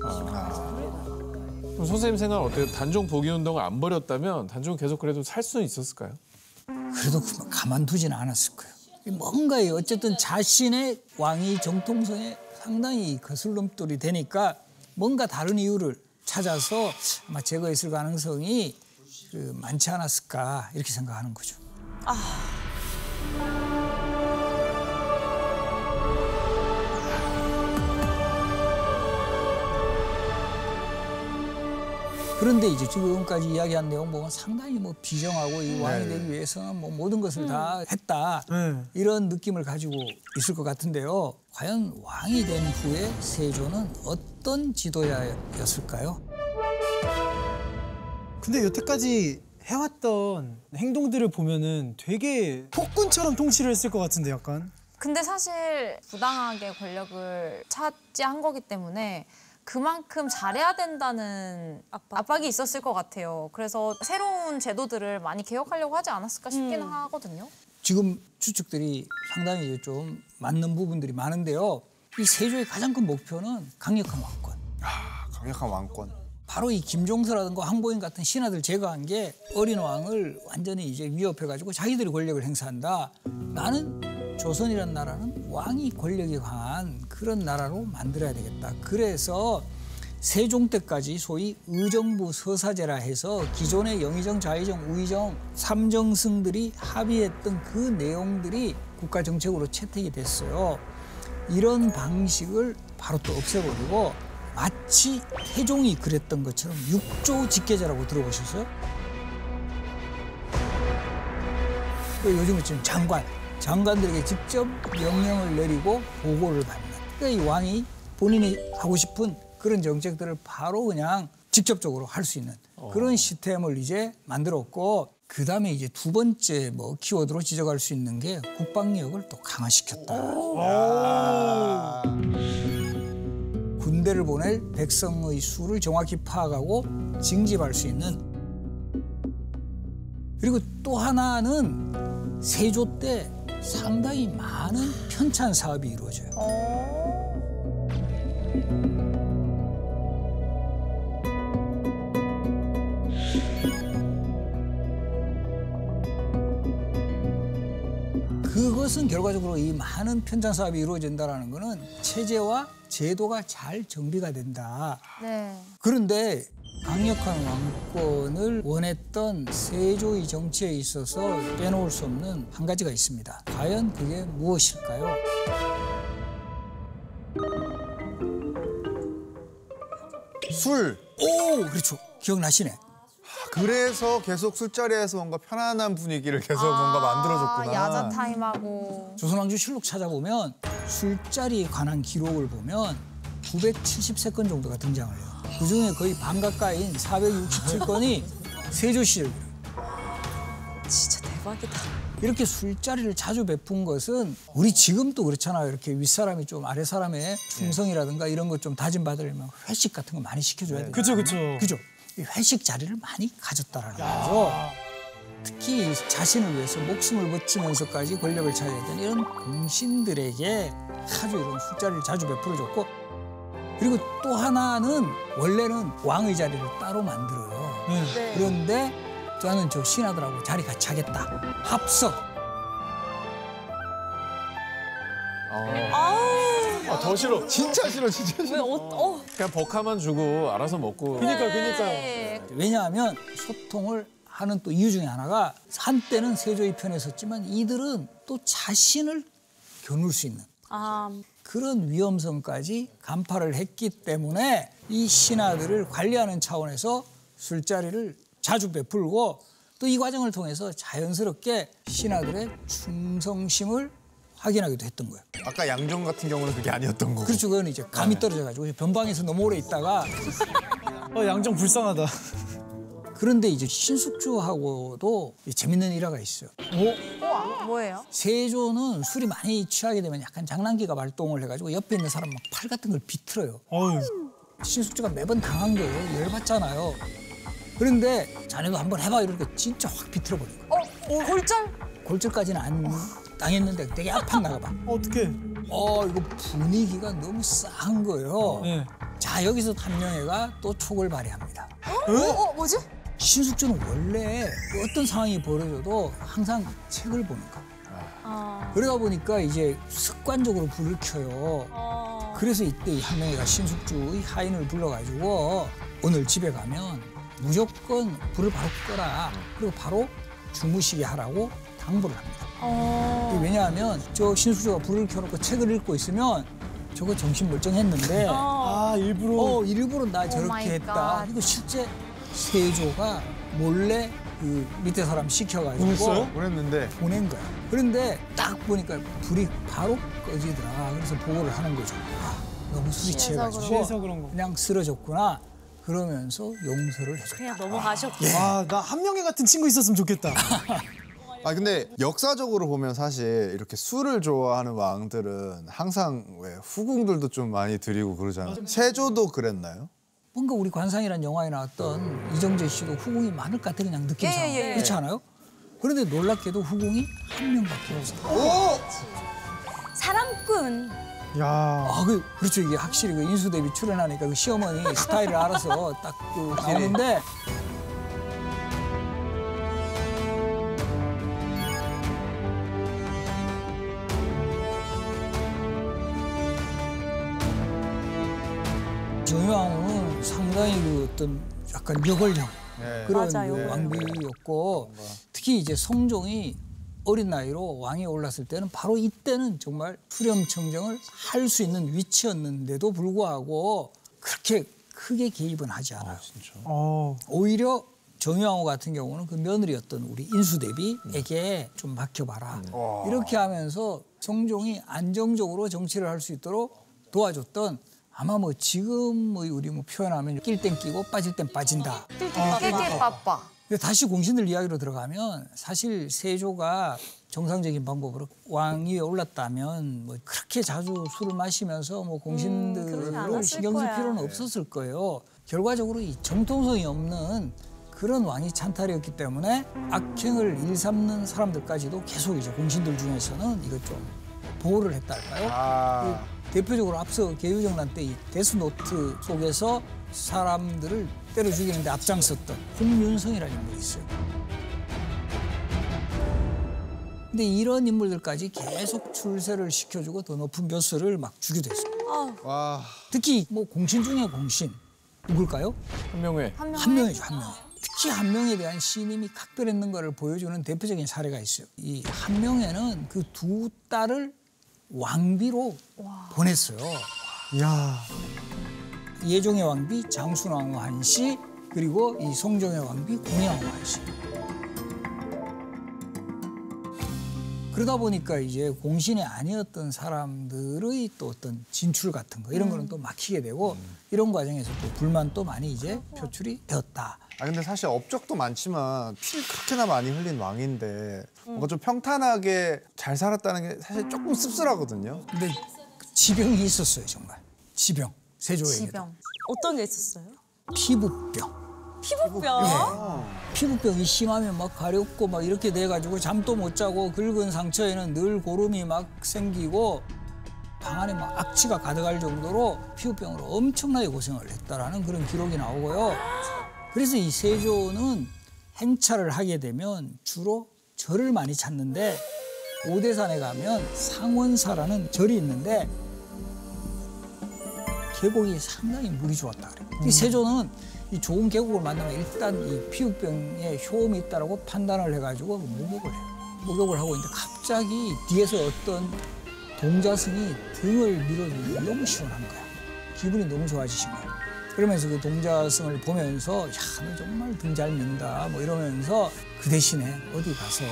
그럼 선생님 생각은 어때요? 단종 복위 운동을 안 벌였다면 단종 계속 그래도 살 수는 있었을까요? 그래도 그- 가만두지는 않았을 거예요. 뭔가 이 어쨌든 자신의 왕위 정통성에 상당히 거슬럼돌이 되니까 뭔가 다른 이유를 찾아서 아마 제거했을 가능성이 그 많지 않았을까 이렇게 생각하는 거죠. 그런데 이제 지금까지 이야기한 내용 보면 상당히 뭐 비정하고 이 왕이 되기 위해서는 뭐 모든 것을 다 했다 네. 이런 느낌을 가지고 있을 것 같은데요. 과연 왕이 된 후에 세조는 어떤 지도자였을까요? 근데 여태까지 해왔던 행동들을 보면은 되게 폭군처럼 통치를 했을 것 같은데 약간. 근데 사실 부당하게 권력을 차지한 거기 때문에 그만큼 잘해야 된다는 압박. 이 있었을 것 같아요. 그래서 새로운 제도들을 많이 개혁하려고 하지 않았을까 싶긴 하거든요. 지금 추측들이 상당히 좀 맞는 부분들이 많은데요. 이 세조의 가장 큰 목표는 강력한 왕권. 강력한 왕권. 바로 이 김종서라든가 황보인 같은 신하들 제거한 게 어린 왕을 완전히 이제 위협해가지고 자기들이 권력을 행사한다. 나는 조선이라는 나라는 왕이 권력이 강한 그런 나라로 만들어야 되겠다. 그래서 세종 때까지 소위 의정부 서사제라 해서 기존의 영의정, 좌의정, 우의정 삼정승들이 합의했던 그 내용들이 국가 정책으로 채택이 됐어요. 이런 방식을 바로 또 없애버리고 마치 태종이 그랬던 것처럼 육조 직계제라고 들어보셨어요? 그 요즘은 지금 장관, 장관들에게 직접 명령을 내리고 보고를 받는. 그러니까 이 왕이 본인이 하고 싶은 그런 정책들을 바로 그냥 직접적으로 할 수 있는 그런 시스템을 이제 만들었고 그 다음에 이제 두 번째 뭐 키워드로 지적할 수 있는 게 국방력을 또 강화시켰다. 군대를 보낼 백성의 수를 정확히 파악하고 징집할 수 있는 그리고 또 하나는 세조 때 상당히 많은 편찬 사업이 이루어져요. 그것은 결과적으로 이 많은 편찬 사업이 이루어진다는 것은 체제와 제도가 잘 정비가 된다. 네. 그런데 강력한 왕권을 원했던 세조의 정치에 있어서 빼놓을 수 없는 한 가지가 있습니다. 과연 그게 무엇일까요? 술. 오, 그렇죠. 기억나시네. 그래서 계속 술자리에서 뭔가 편안한 분위기를 계속 뭔가 만들어줬구나. 아, 야자 타임하고. 조선왕조 실록 찾아보면 술자리에 관한 기록을 보면 973건 정도가 등장을 해요. 그 중에 거의 반 가까이인 467건이 세조 시절이에요. 진짜 대박이다. 이렇게 술자리를 자주 베푼 것은 우리 지금도 그렇잖아요. 이렇게 윗사람이 좀 아랫사람의 충성이라든가 이런 것 좀 다짐받으려면 회식 같은 거 많이 시켜줘야 돼요. 그쵸 그쵸. 그죠? 이 회식 자리를 많이 가졌다라는 거죠. 특히 자신을 위해서 목숨을 바치면서까지 권력을 차지했던 이런 공신들에게 아주 이런 술자리를 자주 베풀어 줬고 그리고 또 하나는 원래는 왕의 자리를 따로 만들어요. 네. 그런데 저는 저 신하들하고 자리 같이 하겠다. 합석. 아, 더 싫어. 진짜 싫어, 진짜 왜 어, 어. 그냥 버카만 주고 알아서 먹고. 그니까 그니까. 네. 왜냐하면 소통을 하는 또 이유 중에 하나가 한때는 세조의 편에 섰지만 이들은 또 자신을 겨눌 수 있는 아, 그런 위험성까지 간파를 했기 때문에 이 신하들을 관리하는 차원에서 술자리를 자주 베풀고 또 이 과정을 통해서 자연스럽게 신하들의 충성심을 확인하기도 했던 거예요. 아까 양정 같은 경우는 그게 아니었던 거고. 그렇죠. 그건 이제 감이 떨어져가지고 변방에서 너무 오래 있다가 어 양정 불쌍하다. 그런데 이제 신숙주하고도 재밌는 일화가 있어요. 우와, 뭐예요? 세조는 술이 많이 취하게 되면 약간 장난기가 발동을 해가지고 옆에 있는 사람 막 팔 같은 걸 비틀어요. 어휴. 신숙주가 매번 당한 거예요. 열받잖아요. 그런데 자네도 한번 해봐 이러니까 진짜 확 비틀어 버린 거예요. 어, 골절? 골절까지는 안 당했는데 되게 아팠나 봐. 어떡해. 어 이거 분위기가 너무 싸한 거예요. 네. 자 여기서 탐명회가 또 촉을 발휘합니다. 어, 어, 뭐지? 신숙주는 원래 어떤 상황이 벌어져도 항상 책을 보는 거야. 아, 그러다 보니까 이제 습관적으로 불을 켜요. 어. 그래서 이때 이 한명회가 신숙주의 하인을 불러가지고 오늘 집에 가면 무조건 불을 바로 끄라. 그리고 바로 주무시게 하라고 당부를 합니다. 어. 이게 왜냐하면 저 신숙주가 불을 켜놓고 책을 읽고 있으면 저거 정신 멀쩡했는데 아 일부러. 어 일부러 나 마이 저렇게 했다. 갓. 이거 실제 세조가 몰래 그 밑에 사람 시켜가지고 보냈어요? 그랬는데 보낸 거야. 그런데 딱 보니까 불이 바로 꺼지더라. 그래서 보고를 하는 거죠. 아, 너무 술이 취해가지고 취해서 그런 거. 그냥 쓰러졌구나. 그러면서 용서를 해줘. 그냥 넘어가셨고. 아나 한 명의 같은 친구 있었으면 좋겠다. 아 근데 역사적으로 보면 사실 이렇게 술을 좋아하는 왕들은 항상 왜 후궁들도 좀 많이 드리고 그러잖아요. 세조도 그랬나요? 뭔가 우리 관상이라는 영화에 나왔던 이정재 씨도 후궁이 많을 것 같아 그냥 느낌상. 예, 예, 예. 그렇지 않아요? 그런데 놀랍게도 후궁이 한 명밖에 없어. 사람꾼. 야. 아, 그, 그렇죠. 이게 확실히 그 인수 대비 출연하니까 그 시어머니 스타일을 알아서 딱그 나오는데 정유왕후는 상당히 그 어떤 약간 여걸령 그런 맞아요. 그 왕비였고 특히 이제 성종이 어린 나이로 왕에 올랐을 때는 바로 이때는 정말 수렴청정을 할 수 있는 위치였는데도 불구하고 그렇게 크게 개입은 하지 않아요. 어. 오히려 정유왕후 같은 경우는 그 며느리였던 우리 인수대비에게 좀 맡겨봐라. 이렇게 하면서 성종이 안정적으로 정치를 할 수 있도록 도와줬던 아마 뭐 지금의 우리 뭐 표현하면 낄 땐 끼고 빠질 땐 빠진다. 깨깨 빠빠. 근데 다시 공신들 이야기로 들어가면 사실 세조가 정상적인 방법으로 왕위에 올랐다면 뭐 그렇게 자주 술을 마시면서 뭐 그러지 공신들을 않았을 신경 쓸 거야. 필요는 없었을 거예요. 결과적으로 이 정통성이 없는 그런 왕이 찬탈이었기 때문에 악행을 일삼는 사람들까지도 계속 이제 공신들 중에서는 이것 좀 보호를 했다 할까요? 아. 그 대표적으로 앞서 계유정난 때 이 데스노트 속에서 사람들을 때려 죽이는데 앞장섰던 홍윤성이라는 인물이 있어요. 근데 이런 인물들까지 계속 출세를 시켜주고 더 높은 벼슬을 막 주기도 했어요. 아, 와. 특히 뭐 공신 중에 공신 누굴까요? 한명회. 한 명. 한 명이죠, 한 명. 특히 한 명에 대한 신임이 각별했는 것을 보여주는 대표적인 사례가 있어요. 이 한명회는 그 두 딸을 왕비로 보냈어요. 야. 예종의 왕비 장순왕후 한 씨, 그리고 이 송종의 왕비 공양왕후 한 씨. 그러다 보니까 이제 공신이 아니었던 사람들의 또 어떤 진출 같은 거 이런 거는 또 막히게 되고 이런 과정에서 또 불만도 많이 이제 표출이 되었다. 아 근데 사실 업적도 많지만 피를 그렇게나 많이 흘린 왕인데 뭔가 좀 평탄하게 잘 살았다는 게 사실 조금 씁쓸하거든요. 근데 지병이 있었어요 정말 지병 세조에게 지병. 어떤 게 있었어요? 피부병. 피부병? 피부병이 심하면 막 가렵고 막 이렇게 돼가지고 잠도 못 자고 긁은 상처에는 늘 고름이 막 생기고 방 안에 막 악취가 가득할 정도로 피부병으로 엄청나게 고생을 했다라는 그런 기록이 나오고요. 그래서 이 세조는 행차를 하게 되면 주로 절을 많이 찾는데 오대산에 가면 상원사라는 절이 있는데 계곡이 상당히 물이 좋았다 그래요. 이 세조는 이 좋은 계곡을 만나면 일단 이 피부병에 효험이 있다라고 판단을 해가지고 목욕을 해요. 목욕을 하고 있는데 갑자기 뒤에서 어떤 동자승이 등을 밀어주니 너무 시원한 거야. 기분이 너무 좋아지신 거야. 그러면서 그 동자승을 보면서 야, 너 정말 등 잘 민다. 뭐 이러면서 그 대신에 어디 가서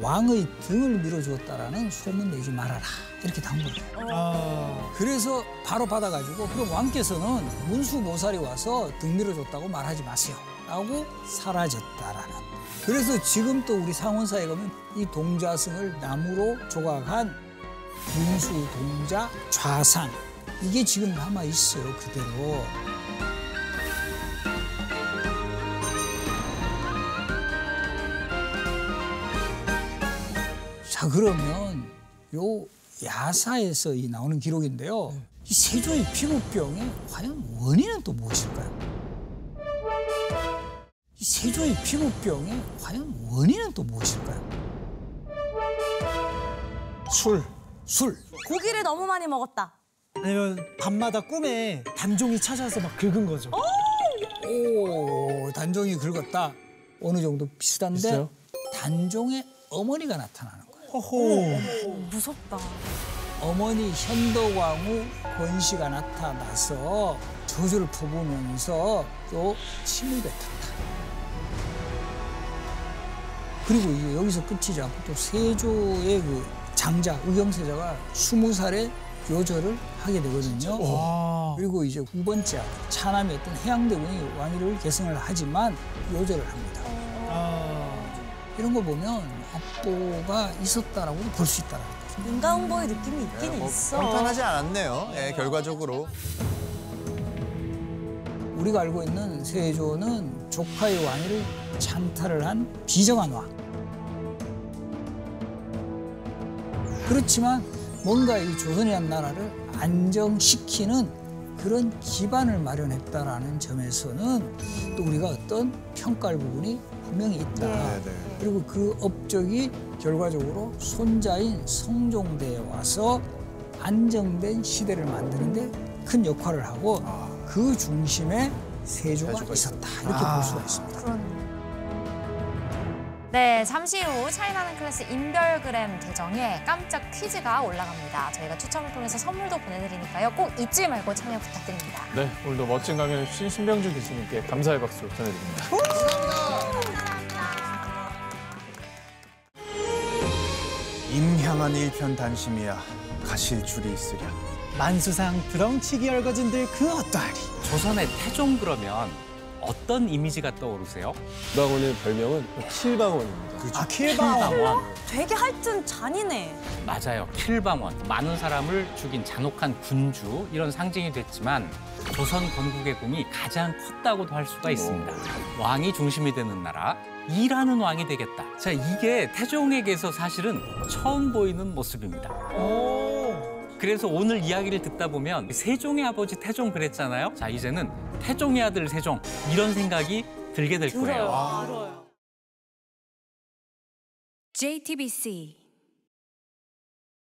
왕의 등을 밀어주었다라는 소문 내지 말아라. 이렇게 당부를 해요. 아, 그래서 바로 받아가지고 그럼 왕께서는 문수모살이 와서 등 밀어줬다고 말하지 마세요. 라고 사라졌다라는. 그래서 지금 또 우리 상원사에 가면 이 동자승을 나무로 조각한 문수 동자 좌상. 이게 지금 남아 있어요 그대로 자 그러면 요 야사에서 이 나오는 기록인데요. 이 세조의 피부병의 과연 원인은 또 무엇일까요? 이 세조의 피부병의 과연 원인은 또 무엇일까요? 술. 술. 고기를 너무 많이 먹었다. 아니면 밤마다 꿈에 단종이 찾아와서 막 긁은 거죠. 오, 단종이 긁었다. 어느 정도 비슷한데 비슷해요? 단종의 어머니가 나타나는. 호호. 무섭다. 어머니 현덕왕후 권씨가 나타나서 저주를 퍼부으면서 또 침을 뱉었다. 그리고 이제 여기서 끝이지 않고 또 세조의 그 장자 의경세자가 스무 살에 요절을 하게 되거든요. 와. 그리고 이제 두 번째 차남이었던 해양대군이 왕위를 계승을 하지만 요절을 합니다. 아. 이런 거 보면 압보가 있었다라고 볼 수 있다는 거죠. 윤가운 보의 느낌이 있긴 뭐 있어. 평탄하지 않았네요. 예, 결과적으로. 우리가 알고 있는 세조는 조카의 왕위를 찬탈을 한 비정한 왕. 그렇지만 뭔가 이 조선이라는 나라를 안정시키는 그런 기반을 마련했다라는 점에서는 또 우리가 어떤 평가할 부분이 분명히 있다. 네, 네. 그리고 그 업적이 결과적으로 손자인 성종대에 와서 안정된 시대를 만드는데 큰 역할을 하고 그 중심에 세조가, 세조가 있었다. 이렇게 볼 수가 있습니다. 네, 잠시 후 차이나는 클래스 인별그램 계정에 깜짝 퀴즈가 올라갑니다. 저희가 추첨을 통해서 선물도 보내드리니까요. 꼭 잊지 말고 참여 부탁드립니다. 네, 오늘도 멋진 강연해주신 신병주 교수님께 감사의 박수 전해드립니다. 임향한 일편 단심이야 가실 줄이 있으랴. 만수상 드렁치기 열거진들 그 어떠하리. 조선의 태종 그러면 어떤 이미지가 떠오르세요? 부당원의 별명은 킬방원입니다. 아, 킬바오. 킬방원. 되게 하여튼 잔인해. 맞아요. 킬방원. 많은 사람을 죽인 잔혹한 군주 이런 상징이 됐지만 조선 건국의 꿈이 가장 컸다고도 할 수가 있습니다. 왕이 중심이 되는 나라. 일하는 왕이 되겠다. 자, 이게 태종에게서 사실은 처음 보이는 모습입니다. 그래서 오늘 이야기를 듣다 보면 세종의 아버지 태종 그랬잖아요. 자, 이제는 태종의 아들 세종 이런 생각이 들게 될 거예요. 들어요. JTBC